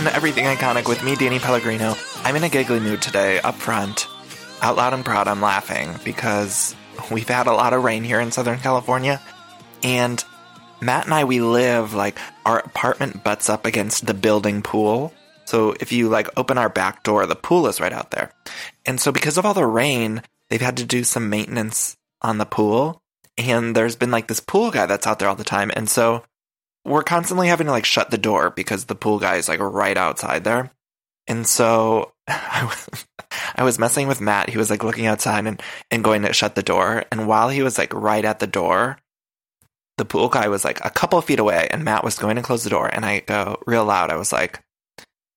welcome to Everything Iconic with me, Danny Pellegrino. I'm in a giggly mood today, up front. Out loud and proud, I'm laughing because we've had a lot of rain here in Southern California. And Matt and I, we live like our apartment butts up against the building pool. So if you like open our back door, the pool is right out there. And so because of all the rain, they've had to do some maintenance on the pool. And there's been like this pool guy that's out there all the time. And so we're constantly having to like shut the door because the pool guy is like right outside there. And so I was, I was messing with Matt. He was like looking outside and, and going to shut the door. And while he was like right at the door, the pool guy was like a couple feet away and Matt was going to close the door. And I go real loud, I was like,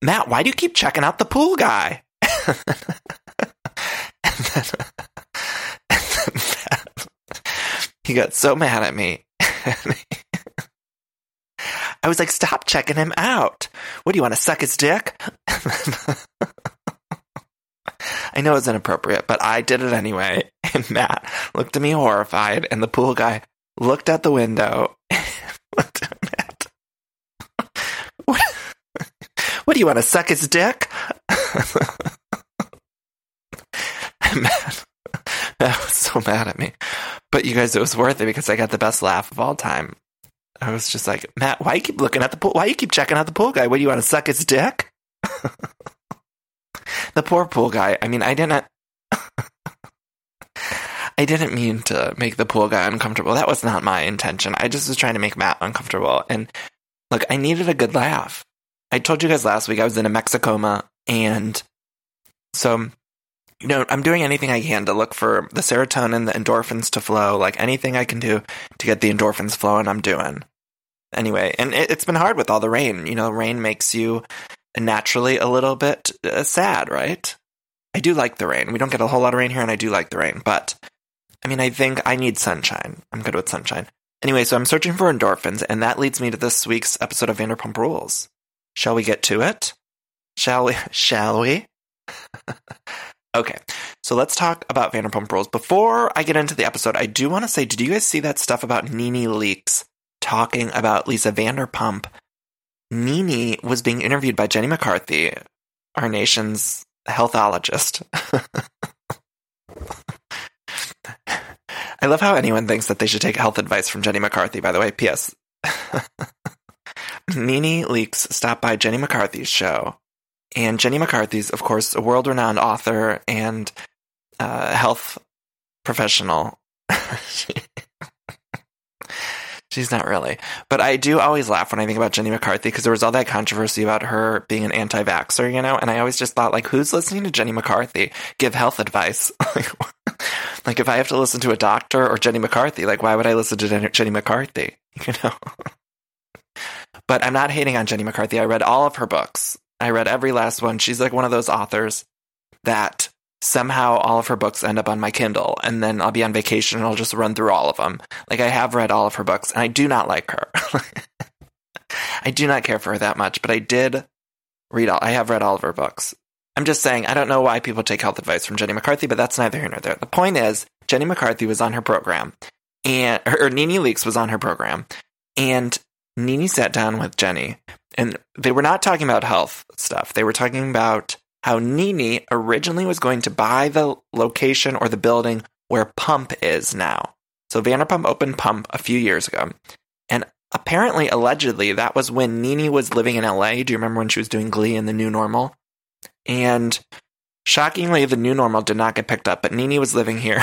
Matt, why do you keep checking out the pool guy? and then, and then Matt, he got so mad at me. I was like, stop checking him out. What do you want to suck his dick? I know it's inappropriate, but I did it anyway. And Matt looked at me horrified, and the pool guy looked at the window. looked at Matt. What, what do you want to suck his dick? Matt, Matt was so mad at me. But you guys, it was worth it because I got the best laugh of all time. I was just like, Matt, why you keep looking at the pool? Why you keep checking out the pool guy? What do you want to suck his dick? the poor pool guy. I mean, I didn't. I didn't mean to make the pool guy uncomfortable. That was not my intention. I just was trying to make Matt uncomfortable. And look, I needed a good laugh. I told you guys last week I was in a Mexicoma, and so you know, I'm doing anything I can to look for the serotonin, the endorphins to flow, like anything I can do to get the endorphins flowing, I'm doing. Anyway, and it, has been hard with all the rain. You know, rain makes you naturally a little bit uh, sad, right? I do like the rain. We don't get a whole lot of rain here, and I do like the rain, but I mean, I think I need sunshine. I'm good with sunshine. Anyway, so I'm searching for endorphins, and that leads me to this week's episode of Vanderpump Rules. Shall we get to it? Shall we? Shall we? Okay, so let's talk about Vanderpump Rules. Before I get into the episode, I do want to say, did you guys see that stuff about NeNe Leakes talking about Lisa Vanderpump? NeNe was being interviewed by Jenny McCarthy, our nation's healthologist. I love how anyone thinks that they should take health advice from Jenny McCarthy, by the way. P.S. NeNe Leakes stopped by Jenny McCarthy's show and Jenny McCarthy's, of course, a world renowned author and uh, health professional. She's not really. But I do always laugh when I think about Jenny McCarthy because there was all that controversy about her being an anti vaxxer, you know? And I always just thought, like, who's listening to Jenny McCarthy give health advice? like, if I have to listen to a doctor or Jenny McCarthy, like, why would I listen to Jenny McCarthy? You know? but I'm not hating on Jenny McCarthy. I read all of her books. I read every last one. She's like one of those authors that somehow all of her books end up on my Kindle and then I'll be on vacation and I'll just run through all of them. Like I have read all of her books and I do not like her. I do not care for her that much, but I did read all, I have read all of her books. I'm just saying, I don't know why people take health advice from Jenny McCarthy, but that's neither here nor there. The point is, Jenny McCarthy was on her program and, or NeNe Leakes was on her program and NeNe sat down with Jenny and they were not talking about health stuff. They were talking about how NeNe originally was going to buy the location or the building where Pump is now. So Vanderpump opened Pump a few years ago. And apparently, allegedly, that was when NeNe was living in LA. Do you remember when she was doing Glee in the new normal? And shockingly, the new normal did not get picked up, but NeNe was living here.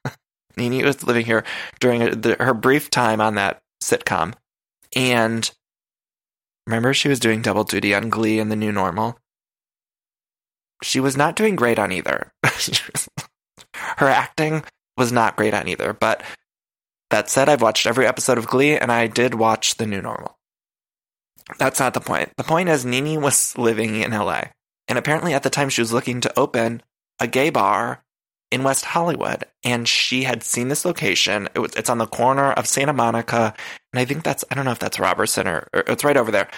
NeNe was living here during her brief time on that sitcom. And Remember, she was doing double duty on Glee and the new normal? She was not doing great on either. Her acting was not great on either. But that said, I've watched every episode of Glee and I did watch the new normal. That's not the point. The point is, NeNe was living in LA. And apparently, at the time, she was looking to open a gay bar in West Hollywood, and she had seen this location. It was, it's on the corner of Santa Monica, and I think that's I don't know if that's Robertson or, or it's right over there.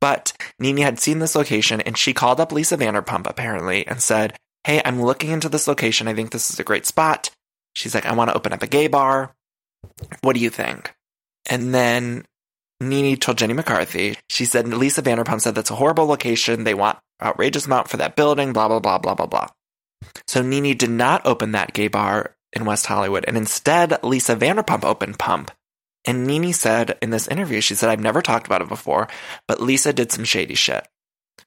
But NeNe had seen this location, and she called up Lisa Vanderpump apparently and said, "Hey, I'm looking into this location. I think this is a great spot." She's like, "I want to open up a gay bar. What do you think?" And then NeNe told Jenny McCarthy, she said Lisa Vanderpump said that's a horrible location. They want outrageous amount for that building, blah, blah, blah, blah, blah, blah. So NeNe did not open that gay bar in West Hollywood. And instead, Lisa Vanderpump opened Pump. And NeNe said in this interview, she said, I've never talked about it before, but Lisa did some shady shit.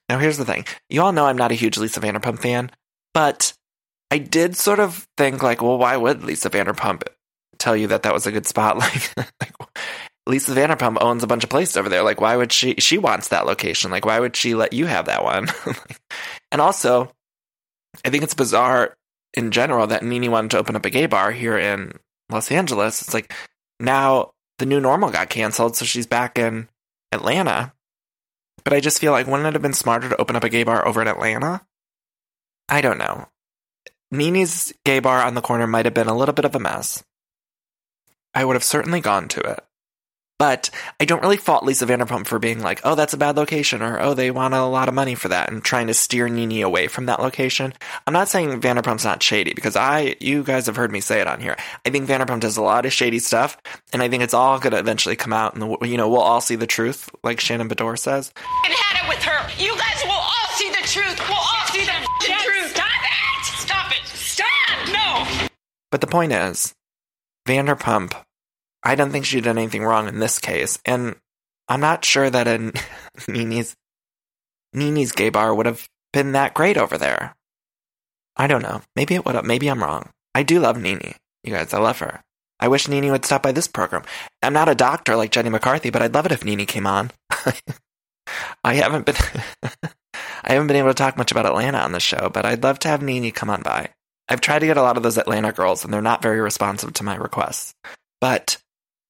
Now, here's the thing. You all know I'm not a huge Lisa Vanderpump fan, but I did sort of think, like, well, why would Lisa Vanderpump tell you that that was a good spot? Like, like Lisa Vanderpump owns a bunch of places over there. Like, why would she? She wants that location. Like, why would she let you have that one? and also, I think it's bizarre in general that NeNe wanted to open up a gay bar here in Los Angeles. It's like now the new normal got canceled, so she's back in Atlanta. But I just feel like wouldn't it have been smarter to open up a gay bar over in Atlanta? I don't know. NeNe's gay bar on the corner might have been a little bit of a mess. I would have certainly gone to it. But I don't really fault Lisa Vanderpump for being like, oh, that's a bad location, or oh, they want a lot of money for that, and trying to steer NeNe away from that location. I'm not saying Vanderpump's not shady, because I, you guys have heard me say it on here. I think Vanderpump does a lot of shady stuff, and I think it's all going to eventually come out, and you know, we'll all see the truth, like Shannon Beador says. And had it with her. You guys will all see the truth. We'll all see the, the truth. Stop it! Stop it! Stop! No! But the point is, Vanderpump I don't think she did anything wrong in this case, and I'm not sure that a Nene's Nene's gay bar would have been that great over there. I don't know. Maybe it would have. Maybe I'm wrong. I do love NeNe. You guys, I love her. I wish NeNe would stop by this program. I'm not a doctor like Jenny McCarthy, but I'd love it if NeNe came on. I haven't been I haven't been able to talk much about Atlanta on the show, but I'd love to have NeNe come on by. I've tried to get a lot of those Atlanta girls, and they're not very responsive to my requests. But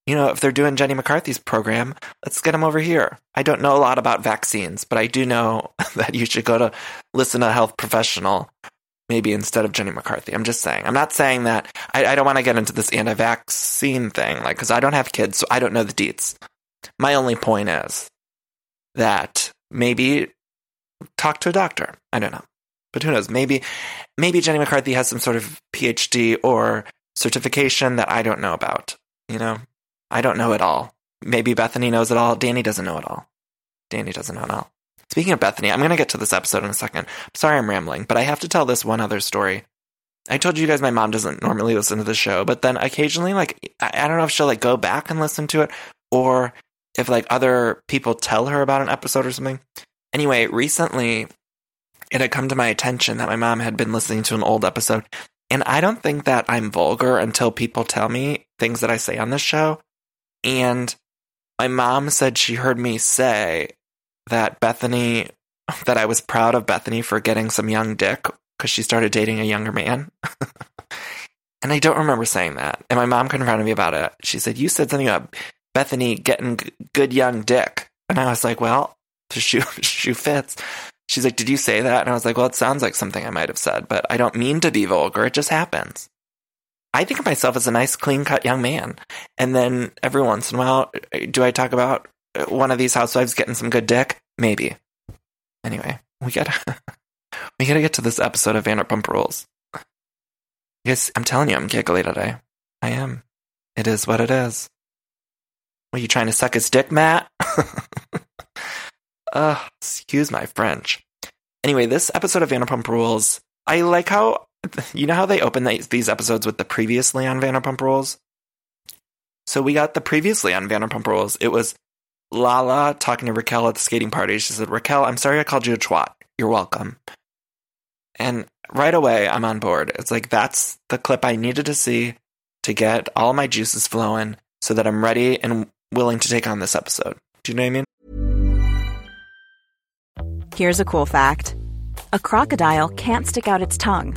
you know, if they're doing Jenny McCarthy's program, let's get them over here. I don't know a lot about vaccines, but I do know that you should go to listen to a health professional maybe instead of Jenny McCarthy. I'm just saying. I'm not saying that I, I don't want to get into this anti-vaccine thing, like, because I don't have kids, so I don't know the deets. My only point is that maybe talk to a doctor. I don't know, but who knows? Maybe, maybe Jenny McCarthy has some sort of PhD or certification that I don't know about. You know, I don't know it all. Maybe Bethany knows it all. Danny doesn't know it all. Danny doesn't know it all. Speaking of Bethany, I'm going to get to this episode in a second. sorry I'm rambling, but I have to tell this one other story. I told you guys my mom doesn't normally listen to the show, but then occasionally, like, I, I don't know if she'll like go back and listen to it or if like other people tell her about an episode or something. Anyway, recently it had come to my attention that my mom had been listening to an old episode, and I don't think that I'm vulgar until people tell me things that I say on this show. And my mom said she heard me say that Bethany, that I was proud of Bethany for getting some young dick because she started dating a younger man. and I don't remember saying that. And my mom confronted me about it. She said, You said something about Bethany getting good young dick. And I was like, Well, the shoe, shoe fits. She's like, Did you say that? And I was like, Well, it sounds like something I might have said, but I don't mean to be vulgar. It just happens. I think of myself as a nice, clean cut young man. And then every once in a while, do I talk about one of these housewives getting some good dick? Maybe. Anyway, we gotta, we gotta get to this episode of Vanderpump Rules. Yes, I'm telling you, I'm giggly today. I am. It is what it is. Are you trying to suck his dick, Matt? uh, excuse my French. Anyway, this episode of Vanderpump Rules, I like how you know how they open these episodes with the previously on Vanderpump Rules? So we got the previously on Vanderpump Rules. It was Lala talking to Raquel at the skating party. She said, Raquel, I'm sorry I called you a twat. You're welcome. And right away, I'm on board. It's like, that's the clip I needed to see to get all my juices flowing so that I'm ready and willing to take on this episode. Do you know what I mean? Here's a cool fact a crocodile can't stick out its tongue.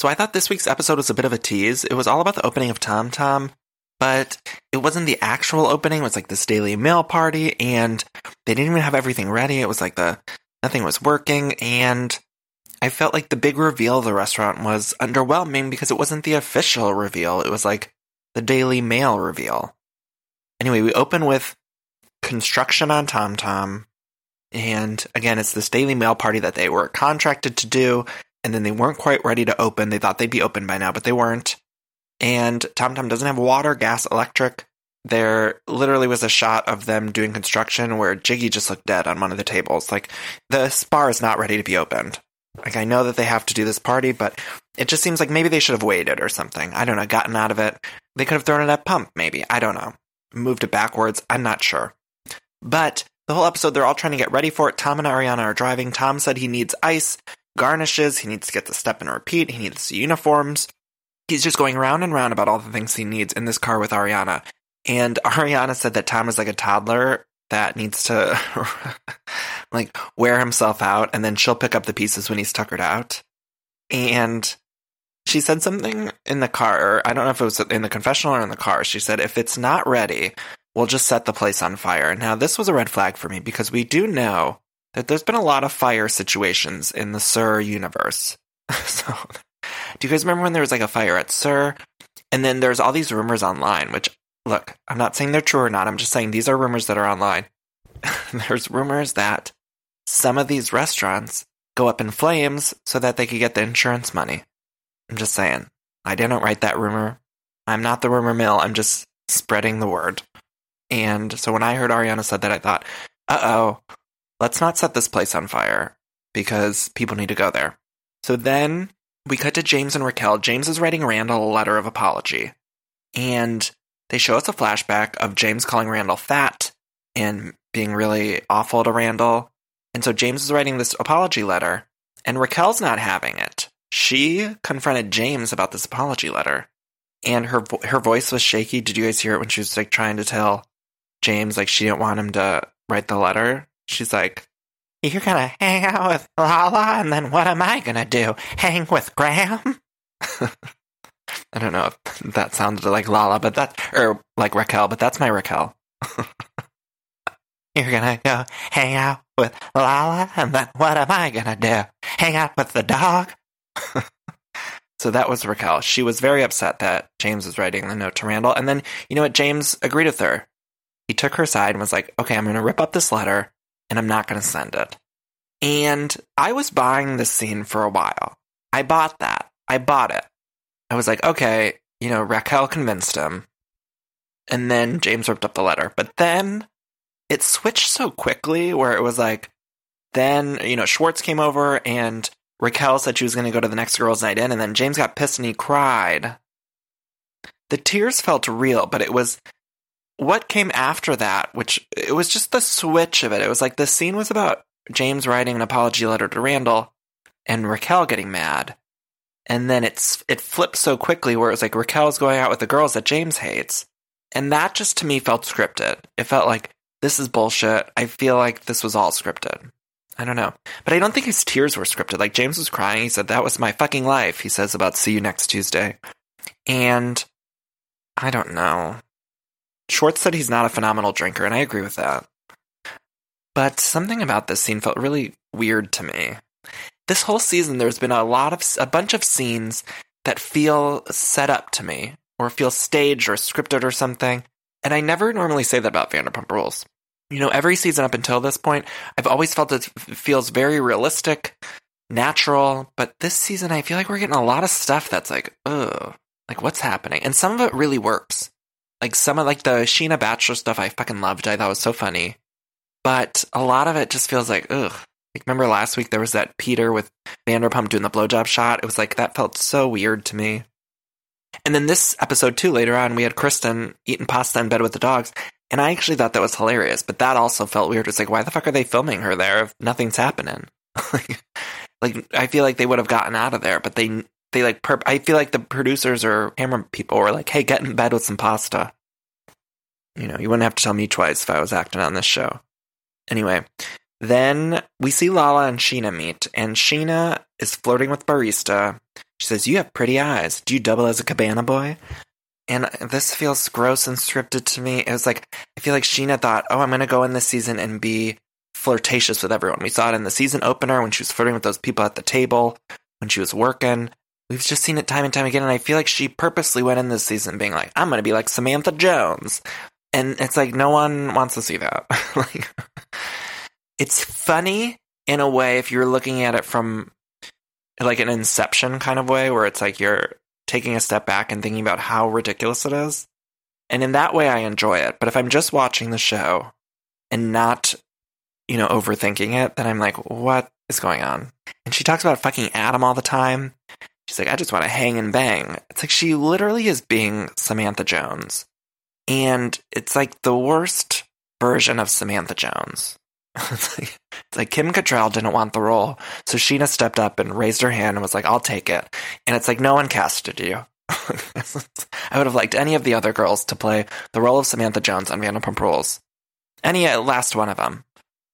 So I thought this week's episode was a bit of a tease. It was all about the opening of Tom Tom. but it wasn't the actual opening. It was like this Daily Mail party, and they didn't even have everything ready. It was like the nothing was working, and I felt like the big reveal of the restaurant was underwhelming because it wasn't the official reveal. It was like the Daily Mail reveal. Anyway, we open with construction on Tom Tom. And again, it's this Daily Mail party that they were contracted to do. And then they weren't quite ready to open. They thought they'd be open by now, but they weren't. And Tom Tom doesn't have water, gas, electric. There literally was a shot of them doing construction where Jiggy just looked dead on one of the tables. Like, the bar is not ready to be opened. Like, I know that they have to do this party, but it just seems like maybe they should have waited or something. I don't know, gotten out of it. They could have thrown it at pump, maybe. I don't know. Moved it backwards. I'm not sure. But the whole episode, they're all trying to get ready for it. Tom and Ariana are driving. Tom said he needs ice, garnishes, he needs to get the step and repeat, he needs the uniforms. He's just going round and round about all the things he needs in this car with Ariana. And Ariana said that Tom is like a toddler that needs to like wear himself out and then she'll pick up the pieces when he's tuckered out. And she said something in the car. I don't know if it was in the confessional or in the car. She said, if it's not ready, we'll just set the place on fire. Now, this was a red flag for me because we do know that there's been a lot of fire situations in the Sir universe. so, do you guys remember when there was like a fire at Sir? And then there's all these rumors online, which, look, I'm not saying they're true or not. I'm just saying these are rumors that are online. there's rumors that some of these restaurants go up in flames so that they could get the insurance money. I'm just saying. I didn't write that rumor. I'm not the rumor mill. I'm just spreading the word. And so when I heard Ariana said that, I thought, uh oh, let's not set this place on fire because people need to go there. So then we cut to James and Raquel. James is writing Randall a letter of apology. And they show us a flashback of James calling Randall fat and being really awful to Randall. And so James is writing this apology letter, and Raquel's not having it. She confronted James about this apology letter, and her her voice was shaky. Did you guys hear it when she was like trying to tell James like she didn't want him to write the letter? She's like, "You're gonna hang out with Lala, and then what am I gonna do? Hang with Graham?" I don't know if that sounded like Lala, but that or like Raquel, but that's my Raquel. You're gonna go hang out with Lala, and then what am I gonna do? Hang out with the dog? so that was Raquel. She was very upset that James was writing the note to Randall. And then, you know what? James agreed with her. He took her side and was like, okay, I'm to rip up this letter and I'm not going to send it. And I was buying this scene for a while. I bought that. I bought it. I was like, okay, you know, Raquel convinced him. And then James ripped up the letter. But then it switched so quickly where it was like, then, you know, Schwartz came over and Raquel said she was going to go to the next girls' night in, and then James got pissed and he cried. The tears felt real, but it was what came after that, which it was just the switch of it. It was like the scene was about James writing an apology letter to Randall and Raquel getting mad. And then it's it flipped so quickly where it was like Raquel's going out with the girls that James hates. And that just to me felt scripted. It felt like this is bullshit. I feel like this was all scripted. I don't know. But I don't think his tears were scripted. Like James was crying. He said, That was my fucking life. He says about see you next Tuesday. And I don't know. Schwartz said he's not a phenomenal drinker, and I agree with that. But something about this scene felt really weird to me. This whole season, there's been a lot of, a bunch of scenes that feel set up to me, or feel staged or scripted or something. And I never normally say that about Vanderpump Rules you know, every season up until this point, I've always felt it feels very realistic, natural. But this season, I feel like we're getting a lot of stuff that's like, ugh, like what's happening? And some of it really works. Like some of like the Scheana Bachelor stuff, I fucking loved. I thought it was so funny. But a lot of it just feels like, ugh. Like remember last week there was that Peter with Vanderpump doing the blowjob shot. It was like that felt so weird to me. And then this episode too, later on, we had Kristen eating pasta in bed with the dogs, and I actually thought that was hilarious, but that also felt weird. It's like, why the fuck are they filming her there if nothing's happening? like, like, I feel like they would have gotten out of there, but they, they like, perp- I feel like the producers or camera people were like, hey, get in bed with some pasta. You know, you wouldn't have to tell me twice if I was acting on this show. Anyway, then we see Lala and Scheana meet, and Scheana is flirting with Barista. She says, You have pretty eyes. Do you double as a cabana boy? and this feels gross and scripted to me. It was like I feel like Scheana thought, "Oh, I'm going to go in this season and be flirtatious with everyone." We saw it in the season opener when she was flirting with those people at the table when she was working. We've just seen it time and time again, and I feel like she purposely went in this season being like, "I'm going to be like Samantha Jones," and it's like no one wants to see that. like, it's funny in a way if you're looking at it from like an inception kind of way, where it's like you're taking a step back and thinking about how ridiculous it is. And in that way, I enjoy it. But if I'm just watching the show and not, you know, overthinking it, then I'm like, what is going on? And she talks about fucking Adam all the time. She's like, I just want to hang and bang. It's like she literally is being Samantha Jones. And it's like the worst version of Samantha Jones. it's, like, it's like Kim Cattrall didn't want the role. So Scheana stepped up and raised her hand and was like, I'll take it. And it's like, no one casted you. I would have liked any of the other girls to play the role of Samantha Jones on Vanderpump Rules. Any uh, last one of them.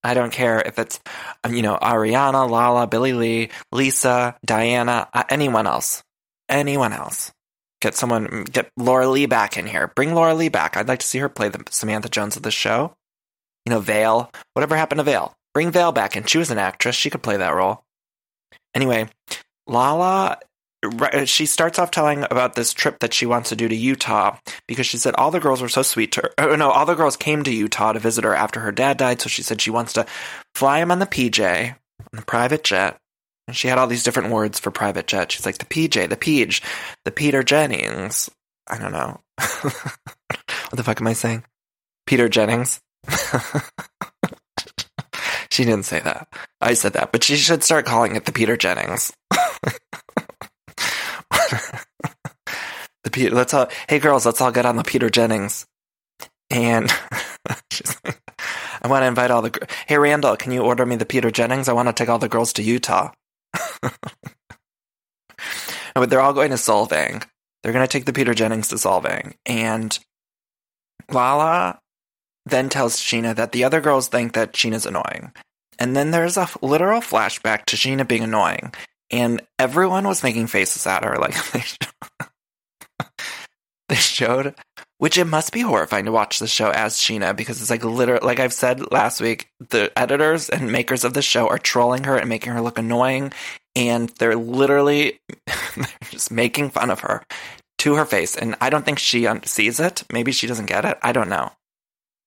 I don't care if it's, um, you know, Ariana, Lala, Billie Lee, Lisa, Diana, uh, anyone else. Anyone else. Get someone, get Laura Leigh back in here. Bring Laura Leigh back. I'd like to see her play the Samantha Jones of the show. You know, Vail. Whatever happened to Vail? Bring Vail back and She was an actress. She could play that role. Anyway, Lala Uh, she starts off telling about this trip that she wants to do to Utah because she said all the girls were so sweet to her. Oh, no, all the girls came to Utah to visit her after her dad died. So she said she wants to fly him on the PJ, on the private jet. And she had all these different words for private jet. She's like the PJ, the Peach, the Peter Jennings. I don't know. what the fuck am I saying? Peter Jennings. she didn't say that. I said that, but she should start calling it the Peter Jennings. the Peter, let's all, hey girls, let's all get on the Peter Jennings. And she's like, I want to invite all the, hey Randall, can you order me the Peter Jennings? I want to take all the girls to Utah. but they're all going to Solvang. They're going to take the Peter Jennings to Solvang. And Lala then tells Scheana that the other girls think that Scheana's annoying. And then there's a literal flashback to Scheana being annoying and everyone was making faces at her. Like they showed, which it must be horrifying to watch the show as Scheana because it's like literally, like I've said last week, the editors and makers of the show are trolling her and making her look annoying, and they're literally just making fun of her to her face. And I don't think she sees it. Maybe she doesn't get it. I don't know,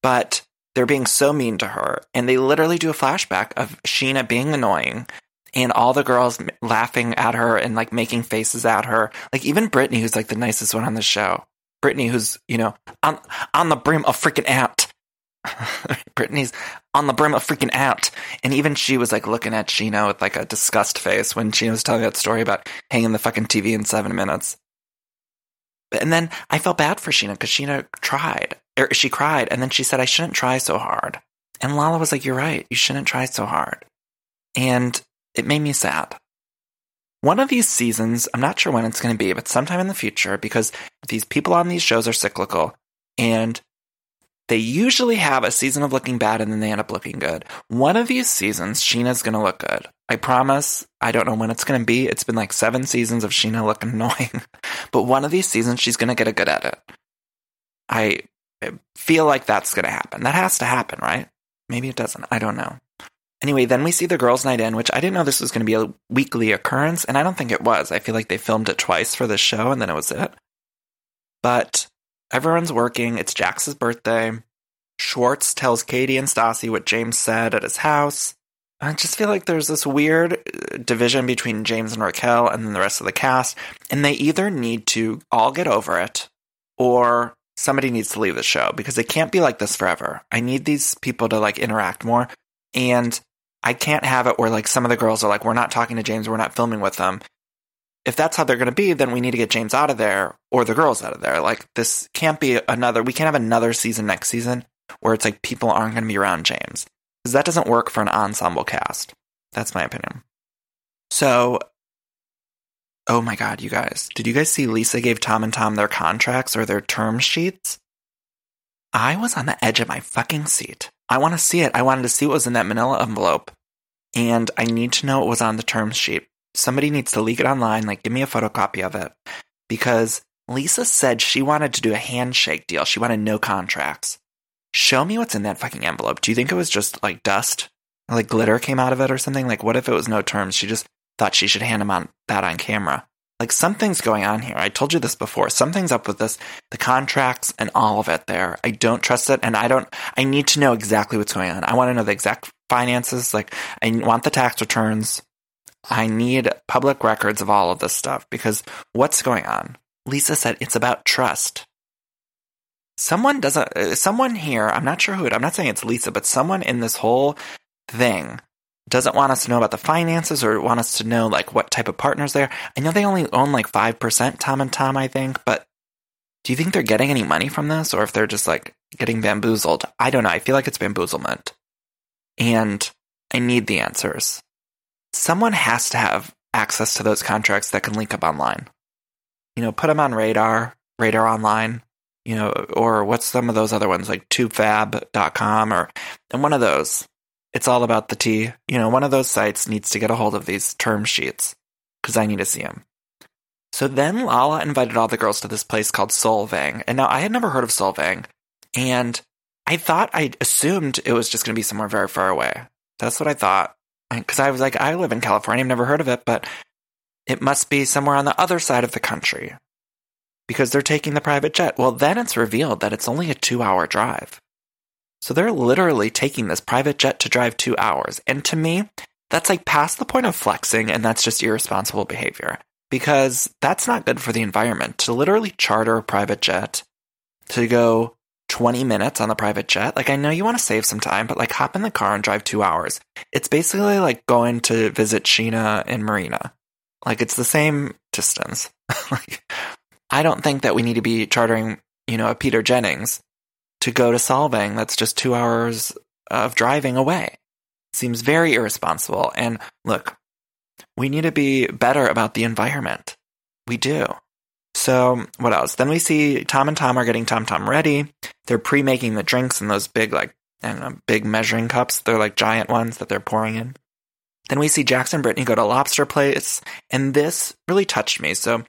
but. They're being so mean to her, and they literally do a flashback of Scheana being annoying, and all the girls laughing at her and like making faces at her. Like even Brittany, who's like the nicest one on the show. Brittany, who's you know on on the brim of freaking out. Brittany's on the brim of freaking out, and even she was like looking at Scheana with like a disgust face when she was telling that story about hanging the fucking TV in seven minutes. And then I felt bad for Scheana because Scheana tried, or she cried, and then she said, "I shouldn't try so hard." And Lala was like, "You're right. You shouldn't try so hard." And it made me sad. One of these seasons, I'm not sure when it's going to be, but sometime in the future, because these people on these shows are cyclical and they usually have a season of looking bad and then they end up looking good. One of these seasons, Scheana's going to look good. I promise. I don't know when it's going to be. It's been like seven seasons of Scheana looking annoying, but one of these seasons, she's going to get a good edit. I feel like that's going to happen. That has to happen, right? Maybe it doesn't. I don't know. Anyway, then we see the girls' night in, which I didn't know this was going to be a weekly occurrence, and I don't think it was. I feel like they filmed it twice for this show, and then it was it. But everyone's working. It's Jax's birthday. Schwartz tells Katie and Stassi what James said at his house. I just feel like there's this weird uh, division between James and Raquel and then the rest of the cast, and they either need to all get over it or somebody needs to leave the show because it can't be like this forever. I need these people to like interact more. And I can't have it where like some of the girls are like, we're not talking to James, we're not filming with them. If that's how they're going to be, then we need to get James out of there or the girls out of there. Like this can't be another, we can't have another season next season where it's like people aren't going to be around James because that doesn't work for an ensemble cast. That's my opinion. So, oh my God, you guys, did you guys see Lisa gave Tom and Tom their contracts or their term sheets? I was on the edge of my fucking seat. I want to see it. I wanted to see what was in that manila envelope. And I need to know what was on the terms sheet. Somebody needs to leak it online, like give me a photocopy of it. Because Lisa said she wanted to do a handshake deal. She wanted no contracts. Show me what's in that fucking envelope. Do you think it was just like dust? Like glitter came out of it or something? Like, what if it was no terms? She just thought she should hand him on that on camera. Like, something's going on here. I told you this before. Something's up with this, the contracts and all of it there. I don't trust it. And I don't, I need to know exactly what's going on. I want to know the exact finances. Like, I want the tax returns. I need public records of all of this stuff because what's going on? Lisa said it's about trust. Someone doesn't, uh, someone here, I'm not sure who it, I'm not saying it's Lisa, but someone in this whole thing doesn't want us to know about the finances or want us to know like what type of partners they're. I know they only own like 5%, Tom and Tom, I think, but do you think they're getting any money from this or if they're just like getting bamboozled? I don't know. I feel like it's bamboozlement. And I need the answers. Someone has to have access to those contracts that can link up online you know, put them on radar, radar online, you know, or what's some of those other ones like tubefab.com or, and one of those. It's all about the tea. You know, one of those sites needs to get a hold of these term sheets because I need to see them. So then Lala invited all the girls to this place called Solvang. And now I had never heard of Solvang. And I thought, I assumed it was just going to be somewhere very far away. That's what I thought. Because I was like, I live in California. I've never heard of it, but it must be somewhere on the other side of the country because they're taking the private jet. Well, then it's revealed that it's only a two hour drive. So they're literally taking this private jet to drive two hours. And to me, that's like past the point of flexing, and that's just irresponsible behavior because that's not good for the environment to literally charter a private jet to go 20 minutes on the private jet. Like, I know you want to save some time, but like hop in the car and drive two hours. It's basically like going to visit Scheana and Marina. Like it's the same distance. like I don't think that we need to be chartering, you know, a Peter Jennings to go to Solvang. That's just two hours of driving away. Seems very irresponsible. And look, we need to be better about the environment. We do. So what else? Then we see Tom and Tom are getting Tom Tom ready. They're pre-making the drinks in those big, like, don't know, big measuring cups. They're like giant ones that they're pouring in. Then we see Jax and Brittany go to Lobster Place, and this really touched me. So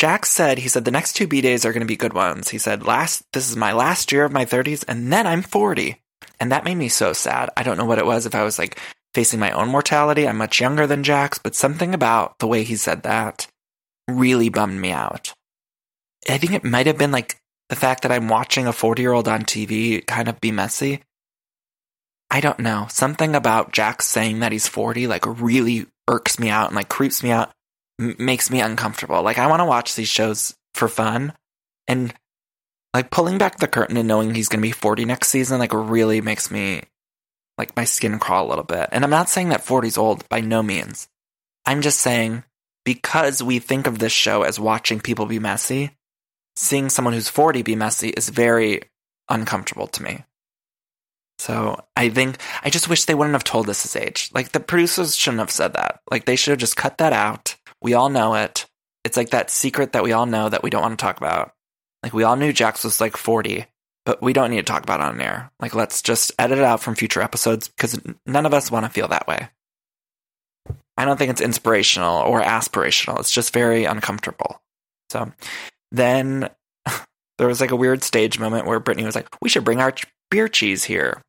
Jax said, he said, the next two B days are going to be good ones. He said, last, this is my last year of my 30s, and then I'm 40. And that made me so sad. I don't know what it was, if I was like facing my own mortality. I'm much younger than Jax, but something about the way he said that really bummed me out. I think it might have been like the fact that I'm watching a 40 year old on TV kind of be messy. I don't know. Something about Jax saying that he's 40 like really irks me out and like creeps me out, makes me uncomfortable. Like I want to watch these shows for fun and like pulling back the curtain and knowing he's going to be 40 next season like really makes me like my skin crawl a little bit. And I'm not saying that 40's old by no means. I'm just saying because we think of this show as watching people be messy, seeing someone who's 40 be messy is very uncomfortable to me. So I think I just wish they wouldn't have told us his age. Like the producers shouldn't have said that. Like they should have just cut that out. We all know it. It's like that secret that we all know that we don't want to talk about. Like we all knew Jax was like 40, but we don't need to talk about it on air. Like let's just edit it out from future episodes because none of us want to feel that way. I don't think it's inspirational or aspirational. It's just very uncomfortable. So then there was like a weird stage moment where Brittany was like, "We should bring our beer cheese here."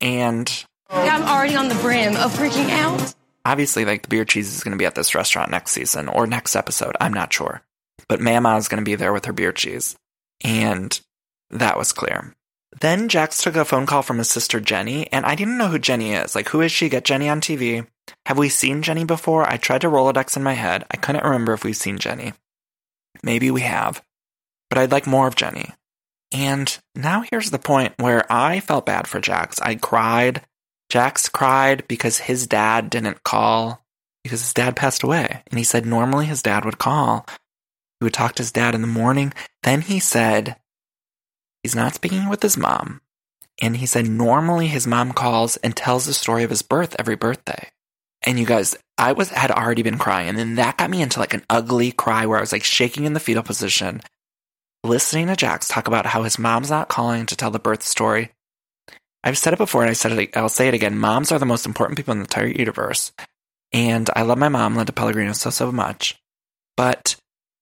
And I'm already on the brim of freaking out. Obviously, like the beer cheese is going to be at this restaurant next season or next episode. I'm not sure. But Mama is going to be there with her beer cheese. And that was clear. Then Jax took a phone call from his sister Jenny, and I didn't know who Jenny is. Like, who is she? Get Jenny on TV. Have we seen Jenny before? I tried to Rolodex in my head. I couldn't remember if we've seen Jenny. Maybe we have. But I'd like more of Jenny. And now here's the point where I felt bad for Jax. I cried. Jax cried because his dad didn't call because his dad passed away. And he said normally his dad would call. He would talk to his dad in the morning. Then he said he's not speaking with his mom. And he said normally his mom calls and tells the story of his birth every birthday. And you guys, I was had already been crying, and then that got me into like an ugly cry where I was like shaking in the fetal position, listening to Jax talk about how his mom's not calling to tell the birth story. I've said it before, and I said it. I'll say it again. Moms are the most important people in the entire universe, and I love my mom, Linda Pellegrino, so so much. But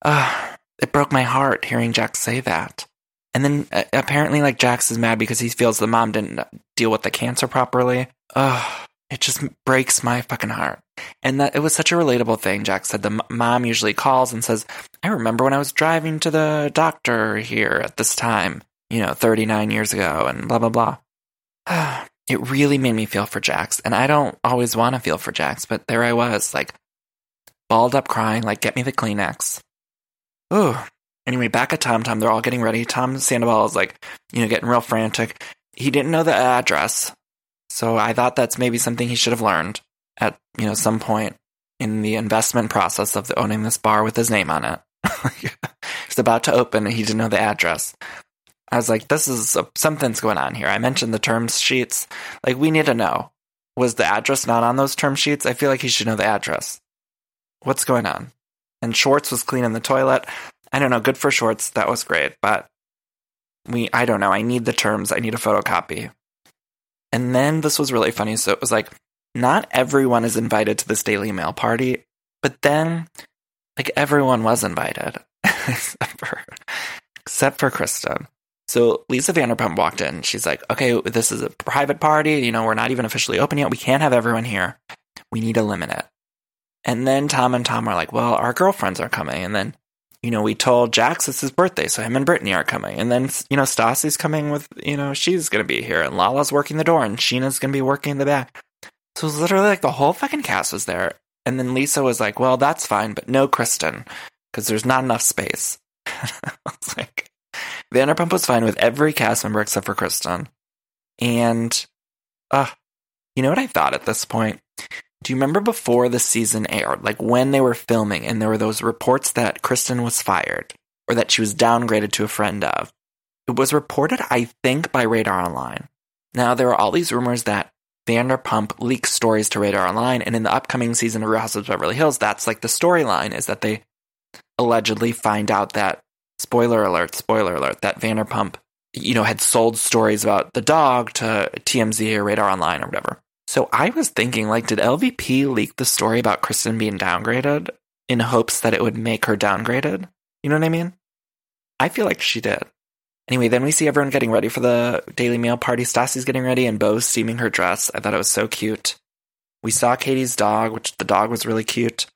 uh, it broke my heart hearing Jax say that. And then uh, apparently, like, Jax is mad because he feels the mom didn't deal with the cancer properly. Ugh, it just breaks my fucking heart. And that it was such a relatable thing. Jax said the m- mom usually calls and says, I remember when I was driving to the doctor here at this time, you know, 39 years ago, and blah, blah, blah. it really made me feel for Jax. And I don't always want to feel for Jax, but there I was, like, balled up crying, like, get me the Kleenex. Ooh. Anyway, back at Tom Tom, they're all getting ready. Tom Sandoval is like, you know, getting real frantic. He didn't know the address. So I thought that's maybe something he should have learned at, you know, some point in the investment process of owning this bar with his name on it. He's about to open and he didn't know the address. I was like, this is a, something's going on here. I mentioned the terms sheets. Like, we need to know. Was the address not on those term sheets? I feel like he should know the address. What's going on? And Schwartz was cleaning the toilet. I don't know. Good for Schwartz. That was great. But we, I don't know. I need the terms. I need a photocopy. And then this was really funny. So it was like, not everyone is invited to this Daily Mail party, but then, like, everyone was invited except for, except for Kristen. So Lisa Vanderpump walked in. She's like, okay, this is a private party. You know, we're not even officially open yet. We can't have everyone here. We need to limit it. And then Tom and Tom are like, well, our girlfriends are coming. And then you know, we told Jax it's his birthday, so him and Brittany are coming. And then, you know, Stassi's coming with, you know, she's going to be here. And Lala's working the door, and Scheana's going to be working in the back. So it was literally like the whole fucking cast was there. And then Lisa was like, well, that's fine, but no Kristen, because there's not enough space. I was like, Vanderpump was fine with every cast member except for Kristen. And, uh, you know what I thought at this point? Do you remember before the season aired, like when they were filming and there were those reports that Kristen was fired or that she was downgraded to a friend of? It was reported, I think, by Radar Online. Now, there are all these rumors that Vanderpump leaks stories to Radar Online, and in the upcoming season of Real Housewives of Beverly Hills, that's like the storyline is that they allegedly find out that, spoiler alert, spoiler alert, that Vanderpump, you know, had sold stories about the dog to TMZ or Radar Online or whatever. So I was thinking, like, did LVP leak the story about Kristen being downgraded in hopes that it would make her downgraded? You know what I mean? I feel like she did. Anyway, then we see everyone getting ready for the Daily Mail party. Stassi's getting ready and Beau's steaming her dress. I thought it was so cute. We saw Katie's dog, which the dog was really cute.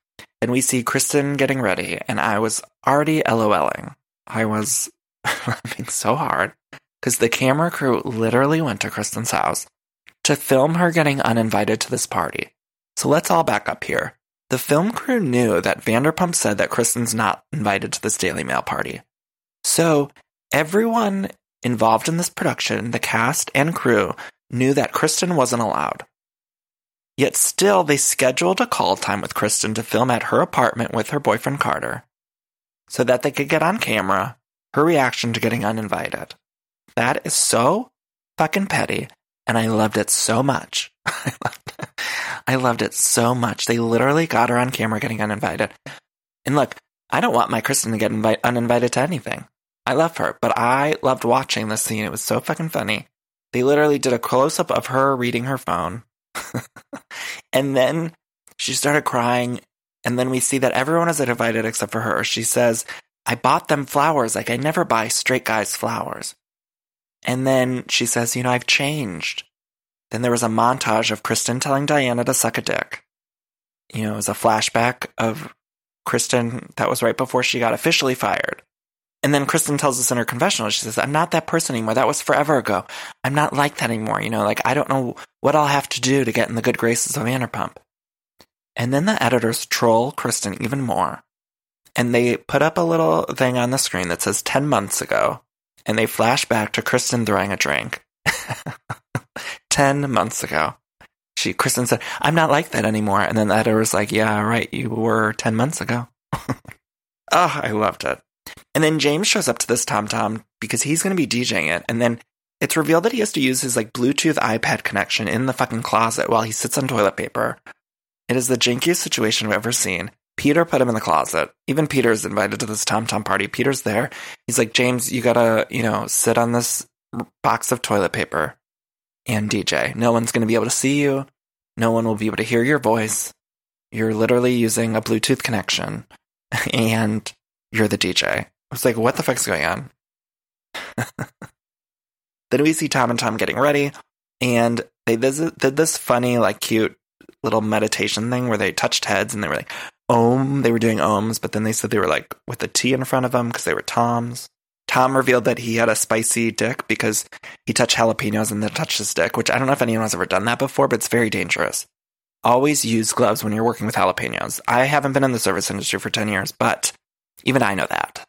And we see Kristen getting ready, and I was already LOLing. I was laughing so hard because the camera crew literally went to Kristen's house to film her getting uninvited to this party. So let's all back up here. The film crew knew that Vanderpump said that Kristen's not invited to this Daily Mail party. So everyone involved in this production, the cast and crew, knew that Kristen wasn't allowed. Yet still, they scheduled a call time with Kristen to film at her apartment with her boyfriend Carter so that they could get on camera her reaction to getting uninvited. That is so fucking petty and I loved it so much. I loved it. So much. They literally got her on camera getting uninvited. And look, I don't want my Kristen to get invite- uninvited to anything. I love her, but I loved watching this scene. It was so fucking funny. They literally did a close up of her reading her phone. and then she started crying. And then we see that everyone is invited except for her. She says, I bought them flowers. Like I never buy straight guys flowers. And then she says, You know, I've changed. Then there was a montage of Kristen telling Diana to suck a dick. You know, it was a flashback of Kristen that was right before she got officially fired. And then Kristen tells us in her confessional, she says, I'm not that person anymore. That was forever ago. I'm not like that anymore. You know, like I don't know what I'll have to do to get in the good graces of Vanderpump. And then the editors troll Kristen even more. And they put up a little thing on the screen that says 10 months ago and they flash back to Kristen throwing a drink. 10 months ago. She, Kristen said, I'm not like that anymore. And then the editor was like, yeah, right, you were 10 months ago. oh, I loved it. And then James shows up to this Tom Tom because he's going to be DJing it. And then it's revealed that he has to use his like Bluetooth iPad connection in the fucking closet while he sits on toilet paper. It is the jankiest situation I've ever seen. Peter put him in the closet. Even Peter's invited to this Tom Tom party. Peter's there. He's like, James, you gotta, you know, sit on this box of toilet paper and DJ. No one's gonna be able to see you. No one will be able to hear your voice. You're literally using a Bluetooth connection. and you're the DJ. I was like, what the fuck's going on? then we see Tom and Tom getting ready, and they visit, did this funny, like, cute little meditation thing where they touched heads and they were like, Om. They were doing Ohms, but then they said they were like with a T in front of them because they were Toms. Tom revealed that he had a spicy dick because he touched jalapenos and then touched his dick, which I don't know if anyone has ever done that before, but it's very dangerous. Always use gloves when you're working with jalapenos. I haven't been in the service industry for 10 years, but even I know that.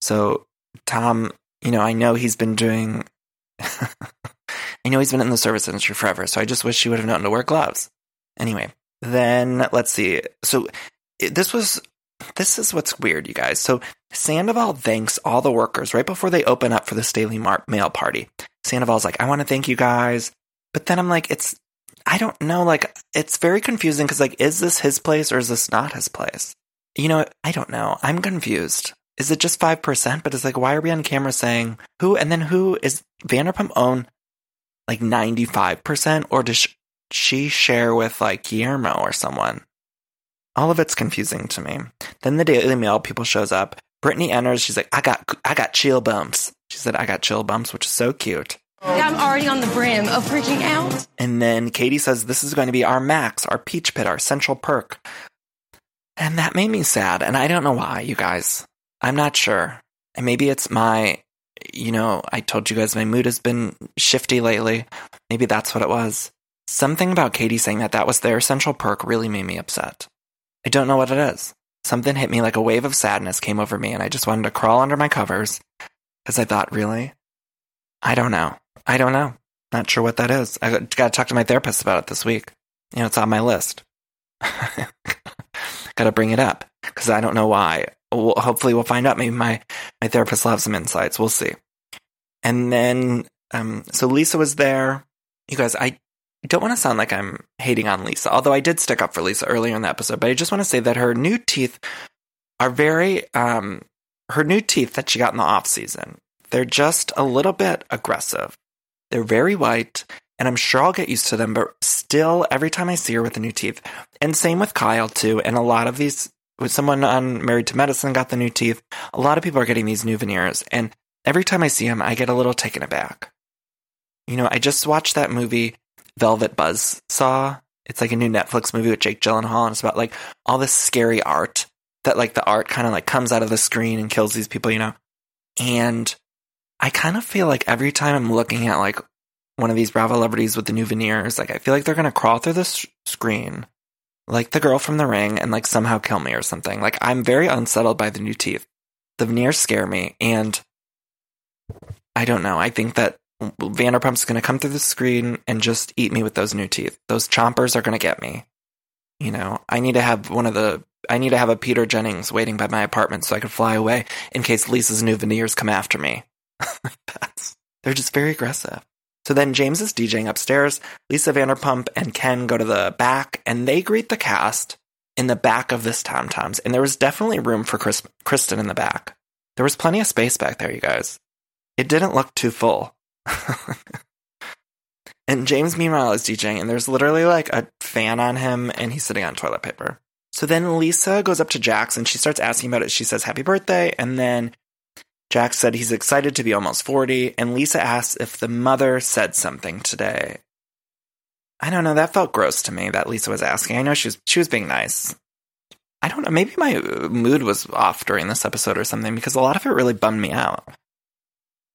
So, Tom, you know, I know he's been doing, I know he's been in the service industry forever, so I just wish he would have known to wear gloves. Anyway, then let's see. So, this was this is what's weird, you guys. So Sandoval thanks all the workers right before they open up for this daily Mar- mail party. Sandoval's like, I want to thank you guys. But then I'm like, it's, I don't know, like, it's very confusing because, like, is this his place or is this not his place? You know, I don't know. I'm confused. Is it just 5%? But it's like, why are we on camera saying who? And then who is Vanderpump own like 95%? Or does share with like Guillermo or someone? All of it's confusing to me. Then the Daily Mail people shows up. Brittany enters. She's like, I got, I got chill bumps. She said, I got chill bumps, which is so cute. I'm already on the brim of freaking out. And then Katie says, this is going to be our max, our peach pit, our central perk. And that made me sad. And I don't know why, you guys. I'm not sure. And maybe it's my, you know, I told you guys my mood has been shifty lately. Maybe that's what it was. Something about Katie saying that that was their central perk really made me upset. I don't know what it is. Something hit me like a wave of sadness came over me, and I just wanted to crawl under my covers because I thought, really? I don't know. I don't know. Not sure what that is. I got to talk to my therapist about it this week. You know, it's on my list. got to bring it up because I don't know why. Hopefully, we'll find out. Maybe my my therapist will have some insights. We'll see. And then, um, so Lisa was there. You guys, I I don't want to sound like I'm hating on Lisa, although I did stick up for Lisa earlier in the episode, but I just want to say that her new teeth are very, um, her new teeth that she got in the off season, they're just a little bit aggressive. They're very white, and I'm sure I'll get used to them, but still, every time I see her with the new teeth, and same with Kyle too, and a lot of these, with someone on Married to Medicine got the new teeth, a lot of people are getting these new veneers, and every time I see them, I get a little taken aback. You know, I just watched that movie Velvet Buzzsaw. It's like a new Netflix movie with Jake Gyllenhaal, and it's about like all this scary art that like the art kind of like comes out of the screen and kills these people, you know. And I kind of feel like every time I'm looking at like one of these Bravo celebrities with the new veneers, like I feel like they're gonna crawl through the sh- screen, like the girl from The Ring, and like somehow kill me or something. Like I'm very unsettled by the new teeth. The veneers scare me, and I don't know. I think that Vanderpump's going to come through the screen and just eat me with those new teeth. Those chompers are going to get me. You know, I need to have one of the, I need to have a Peter Jennings waiting by my apartment so I can fly away in case Lisa's new veneers come after me. they're just very aggressive. So then James is DJing upstairs. Lisa Vanderpump and Ken go to the back and they greet the cast in the back of this Tom Toms. And there was definitely room for Chris, Kristen in the back. There was plenty of space back there, you guys. It didn't look too full. and James, meanwhile, is DJing, and there's literally like a fan on him, and he's sitting on toilet paper. So then Lisa goes up to Jax and she starts asking about it. She says, Happy birthday. And then Jax said he's excited to be almost 40. And Lisa asks if the mother said something today. I don't know. That felt gross to me that Lisa was asking. I know she was, she was being nice. I don't know. Maybe my mood was off during this episode or something because a lot of it really bummed me out.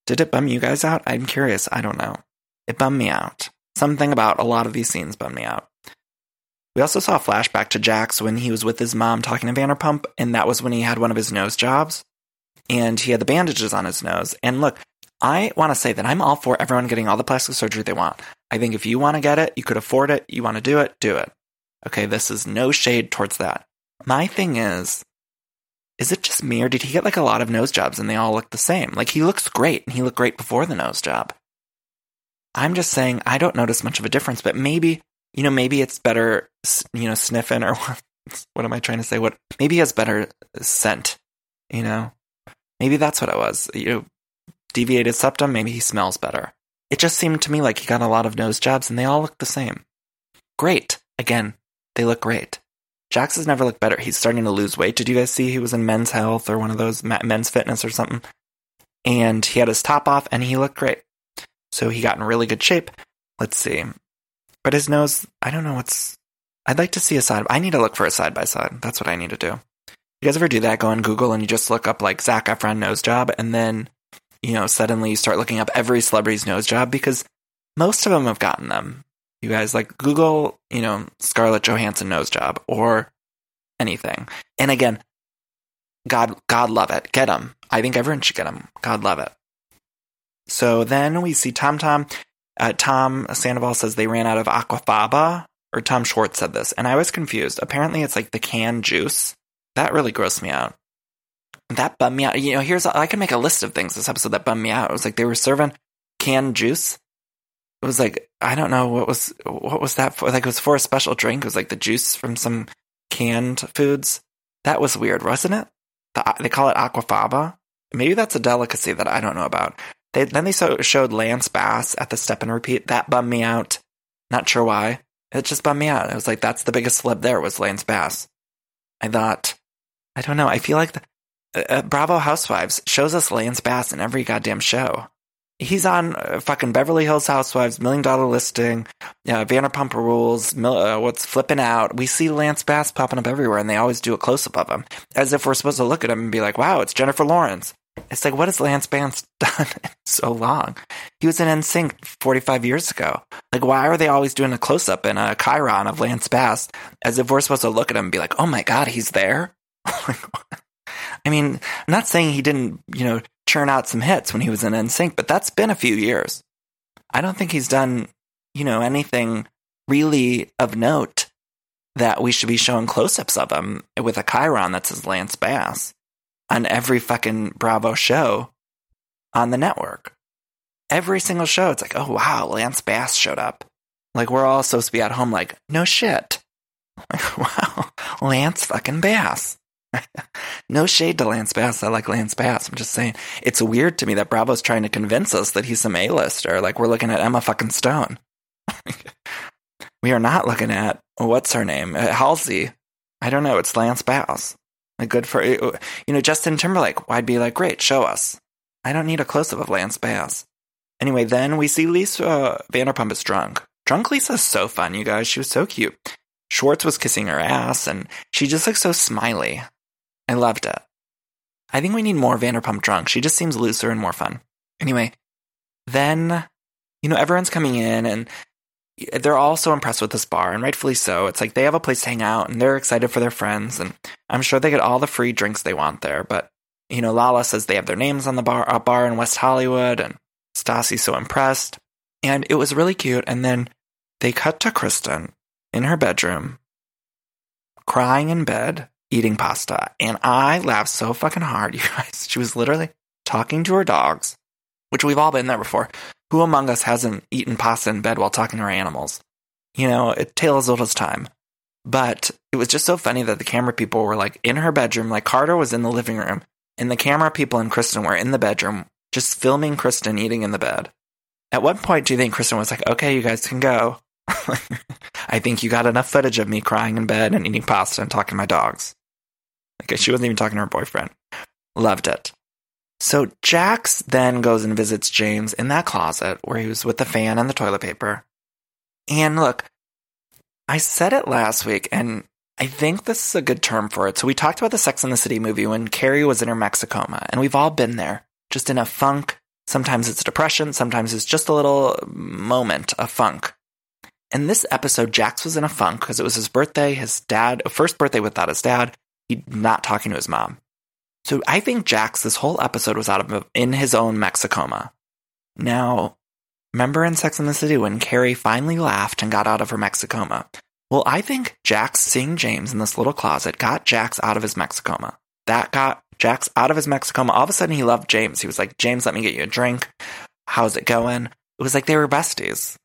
Did it bum you guys out? I'm curious. I don't know. It bummed me out. Something about a lot of these scenes bummed me out. We also saw a flashback to Jax when he was with his mom talking to Vanderpump, and that was when he had one of his nose jobs, and he had the bandages on his nose. And look, I want to say that I'm all for everyone getting all the plastic surgery they want. I think if you want to get it, you could afford it, you want to do it, do it. Okay, this is no shade towards that. My thing is, is it just me or did he get like a lot of nose jobs and they all look the same? Like he looks great and he looked great before the nose job. I'm just saying I don't notice much of a difference, but maybe, you know, maybe it's better, you know, sniffing or what, what am I trying to say? What, maybe he has better scent, you know? Maybe that's what it was. You know, deviated septum, maybe he smells better. It just seemed to me like he got a lot of nose jobs and they all look the same. Great. Again, they look great. Jax has never looked better. He's starting to lose weight. Did you guys see he was in Men's Health or one of those Men's Fitness or something? And he had his top off and he looked great. So he got in really good shape. Let's see. But his nose, I don't know what's. I'd like to see a side. I need to look for a side by side. That's what I need to do. You guys ever do that? Go on Google and you just look up like Zac Efron nose job, and then you know suddenly you start looking up every celebrity's nose job because most of them have gotten them. You guys like Google, you know, Scarlett Johansson nose job or anything. And again, God, God love it. Get them. I think everyone should get them. God love it. So then we see Tom Tom. Uh, Tom Sandoval says they ran out of Aquafaba, or Tom Schwartz said this, and I was confused. Apparently, it's like the canned juice. That really grossed me out. That bummed me out. You know, here's I can make a list of things this episode that bummed me out. It was like they were serving canned juice, it was like I don't know what was what was that for. Like it was for a special drink. It was like the juice from some canned foods. That was weird, wasn't it? The, they call it aquafaba. Maybe that's a delicacy that I don't know about. They, then they so, showed Lance Bass at the step and repeat. That bummed me out. Not sure why. It just bummed me out. It was like that's the biggest celeb there was Lance Bass. I thought, I don't know. I feel like the, uh, uh Bravo Housewives shows us Lance Bass in every goddamn show he's on uh, fucking Beverly Hills Housewives, Million Dollar Listing, uh, Vanderpump Rules, uh, what's flipping out. We see Lance Bass popping up everywhere, and they always do a close up of him, as if we're supposed to look at him and be like, "Wow, it's Jennifer Lawrence." It's like, what has Lance Bass done in so long? He was in NSYNC 45 years ago. Like, why are they always doing a close up and a chyron of Lance Bass as if we're supposed to look at him and be like, oh my God, he's there? I mean, I'm not saying he didn't, you know, churn out some hits when he was in NSYNC, but that's been a few years. I don't think he's done, you know, anything really of note that we should be showing close-ups of him with a chyron that says Lance Bass on every fucking Bravo show on the network. Every single show, it's like, oh wow, Lance Bass showed up. Like we're all supposed to be at home, like, no shit. Like, wow, Lance fucking Bass. No shade to Lance Bass. I like Lance Bass. I'm just saying it's weird to me that Bravo's trying to convince us that he's some A-lister. Like we're looking at Emma fucking Stone. we are not looking at what's her name, uh, Halsey. I don't know. It's Lance Bass. Good for you know Justin Timberlake. I'd be like, great, show us. I don't need a close up of Lance Bass. Anyway, then we see Lisa Vanderpump is drunk. Drunk Lisa's so fun, you guys. She was so cute. Schwartz was kissing her ass, and she just looks so smiley. I loved it. I think we need more Vanderpump drunk. She just seems looser and more fun. Anyway, then, you know, everyone's coming in and they're all so impressed with this bar, and rightfully so. It's like they have a place to hang out and they're excited for their friends, and I'm sure they get all the free drinks they want there. But, you know, Lala says they have their names on the bar, a bar in West Hollywood, and Stassi's so impressed. And it was really cute. And then they cut to Kristen in her bedroom, crying in bed, eating pasta. And I laughed so fucking hard, you guys. She was literally talking to her dogs, which we've all been there before. Who among us hasn't eaten pasta in bed while talking to our animals? You know, it tale as old as time. But it was just so funny that the camera people were like in her bedroom, like Carter was in the living room, and the camera people and Kristen were in the bedroom, just filming Kristen eating in the bed. At what point do you think Kristen was like, okay, you guys can go? I think you got enough footage of me crying in bed and eating pasta and talking to my dogs. Okay, she wasn't even talking to her boyfriend. Loved it. So Jax then goes and visits James in that closet where he was with the fan and the toilet paper. And look, I said it last week, and I think this is a good term for it. So we talked about the Sex and the City movie when Carrie was in her Mexicoma, and we've all been there, just in a funk. Sometimes it's depression, sometimes it's just a little moment of funk. In this episode, Jax was in a funk because it was his birthday, his dad, first birthday without his dad, not talking to his mom. So I think Jax this whole episode was out of in his own Mexicoma. Now, remember in Sex and the City when Carrie finally laughed and got out of her Mexicoma? Well, I think Jax seeing James in this little closet got Jax out of his Mexicoma. That got Jax out of his Mexicoma. All of a sudden, he loved James. He was like, James, let me get you a drink. How's it going? It was like they were besties.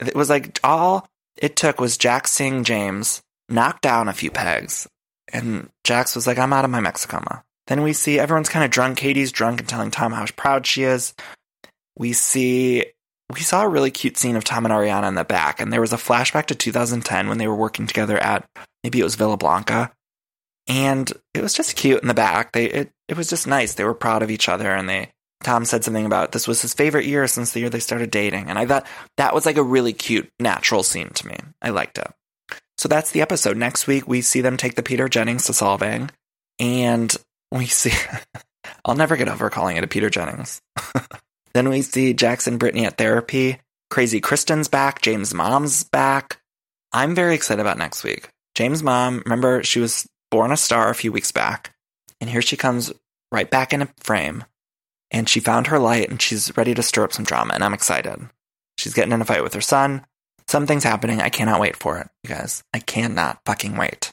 It was like all it took was Jax seeing James knock down a few pegs and Jax was like, I'm out of my Mexicoma. Then we see everyone's kind of drunk. Katie's drunk and telling Tom how proud she is. We see we saw a really cute scene of Tom and Ariana in the back, and there was a flashback to 2010 when they were working together at maybe it was Villa Blanca. And it was just cute in the back. They it, it was just nice. They were proud of each other and they Tom said something about this was his favorite year since the year they started dating. And I thought that was like a really cute, natural scene to me. I liked it. So that's the episode. Next week, we see them take the Peter Jennings to Solvang, And we see, I'll never get over calling it a Peter Jennings. then we see Jackson Brittany at therapy. Crazy Kristen's back. James' mom's back. I'm very excited about next week. James' mom, remember, she was born a star a few weeks back. And here she comes right back in a frame and she found her light and she's ready to stir up some drama and I'm excited. She's getting in a fight with her son. Something's happening. I cannot wait for it, you guys. I cannot fucking wait.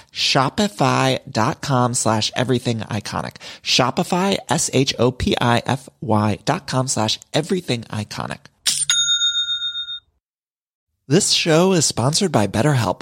shopify.com slash everything iconic. Shopify, S-H-O-P-I-F-Y dot com slash everything iconic. This show is sponsored by BetterHelp.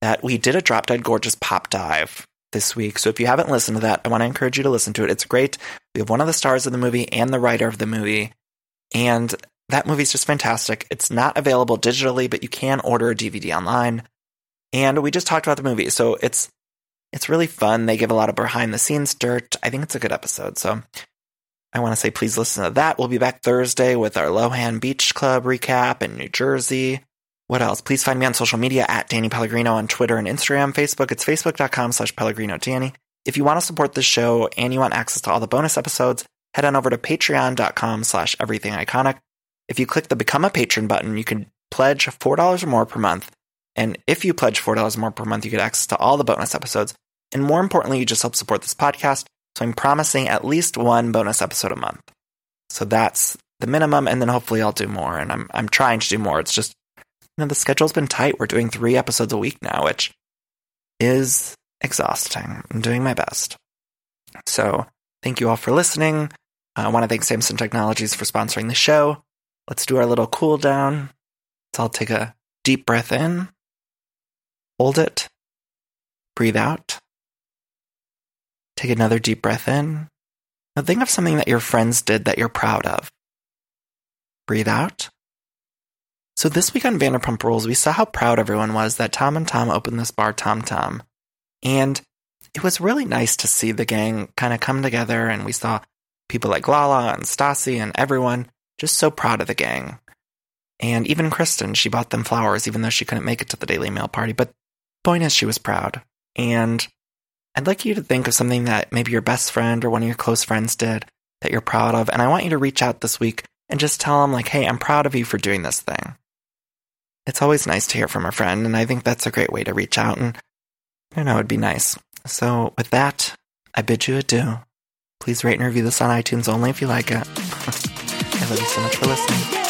that we did a Drop Dead Gorgeous pop dive this week. So if you haven't listened to that, I want to encourage you to listen to it. It's great. We have one of the stars of the movie and the writer of the movie. And that movie's just fantastic. It's not available digitally, but you can order a DVD online. And we just talked about the movie. So it's it's really fun. They give a lot of behind the scenes dirt. I think it's a good episode. So I want to say please listen to that. We'll be back Thursday with our Lohan Beach Club recap in New Jersey. What else? Please find me on social media at Danny Pellegrino on Twitter and Instagram. Facebook, it's facebook.com slash Pellegrino Danny. If you want to support this show and you want access to all the bonus episodes, head on over to patreon.com slash everything iconic. If you click the become a patron button, you can pledge $4 or more per month. And if you pledge $4 or more per month, you get access to all the bonus episodes. And more importantly, you just help support this podcast. So I'm promising at least one bonus episode a month. So that's the minimum. And then hopefully I'll do more. And I'm, I'm trying to do more. It's just know, the schedule's been tight. We're doing three episodes a week now, which is exhausting. I'm doing my best. So thank you all for listening. I want to thank Samson Technologies for sponsoring the show. Let's do our little cool down. Let's all take a deep breath in, hold it, breathe out, take another deep breath in. Now think of something that your friends did that you're proud of. Breathe out. So this week on Vanderpump Rules, we saw how proud everyone was that Tom and Tom opened this bar Tom Tom. And it was really nice to see the gang kind of come together and we saw people like Lala and Stassi and everyone just so proud of the gang. And even Kristen, she bought them flowers even though she couldn't make it to the Daily Mail party. But point is, she was proud. And I'd like you to think of something that maybe your best friend or one of your close friends did that you're proud of. And I want you to reach out this week and just tell them, like, hey, I'm proud of you for doing this thing. It's always nice to hear from a friend. And I think that's a great way to reach out. And I don't know, it'd be nice. So with that, I bid you adieu. Please rate and review this on iTunes only if you like it. I love you so much for listening.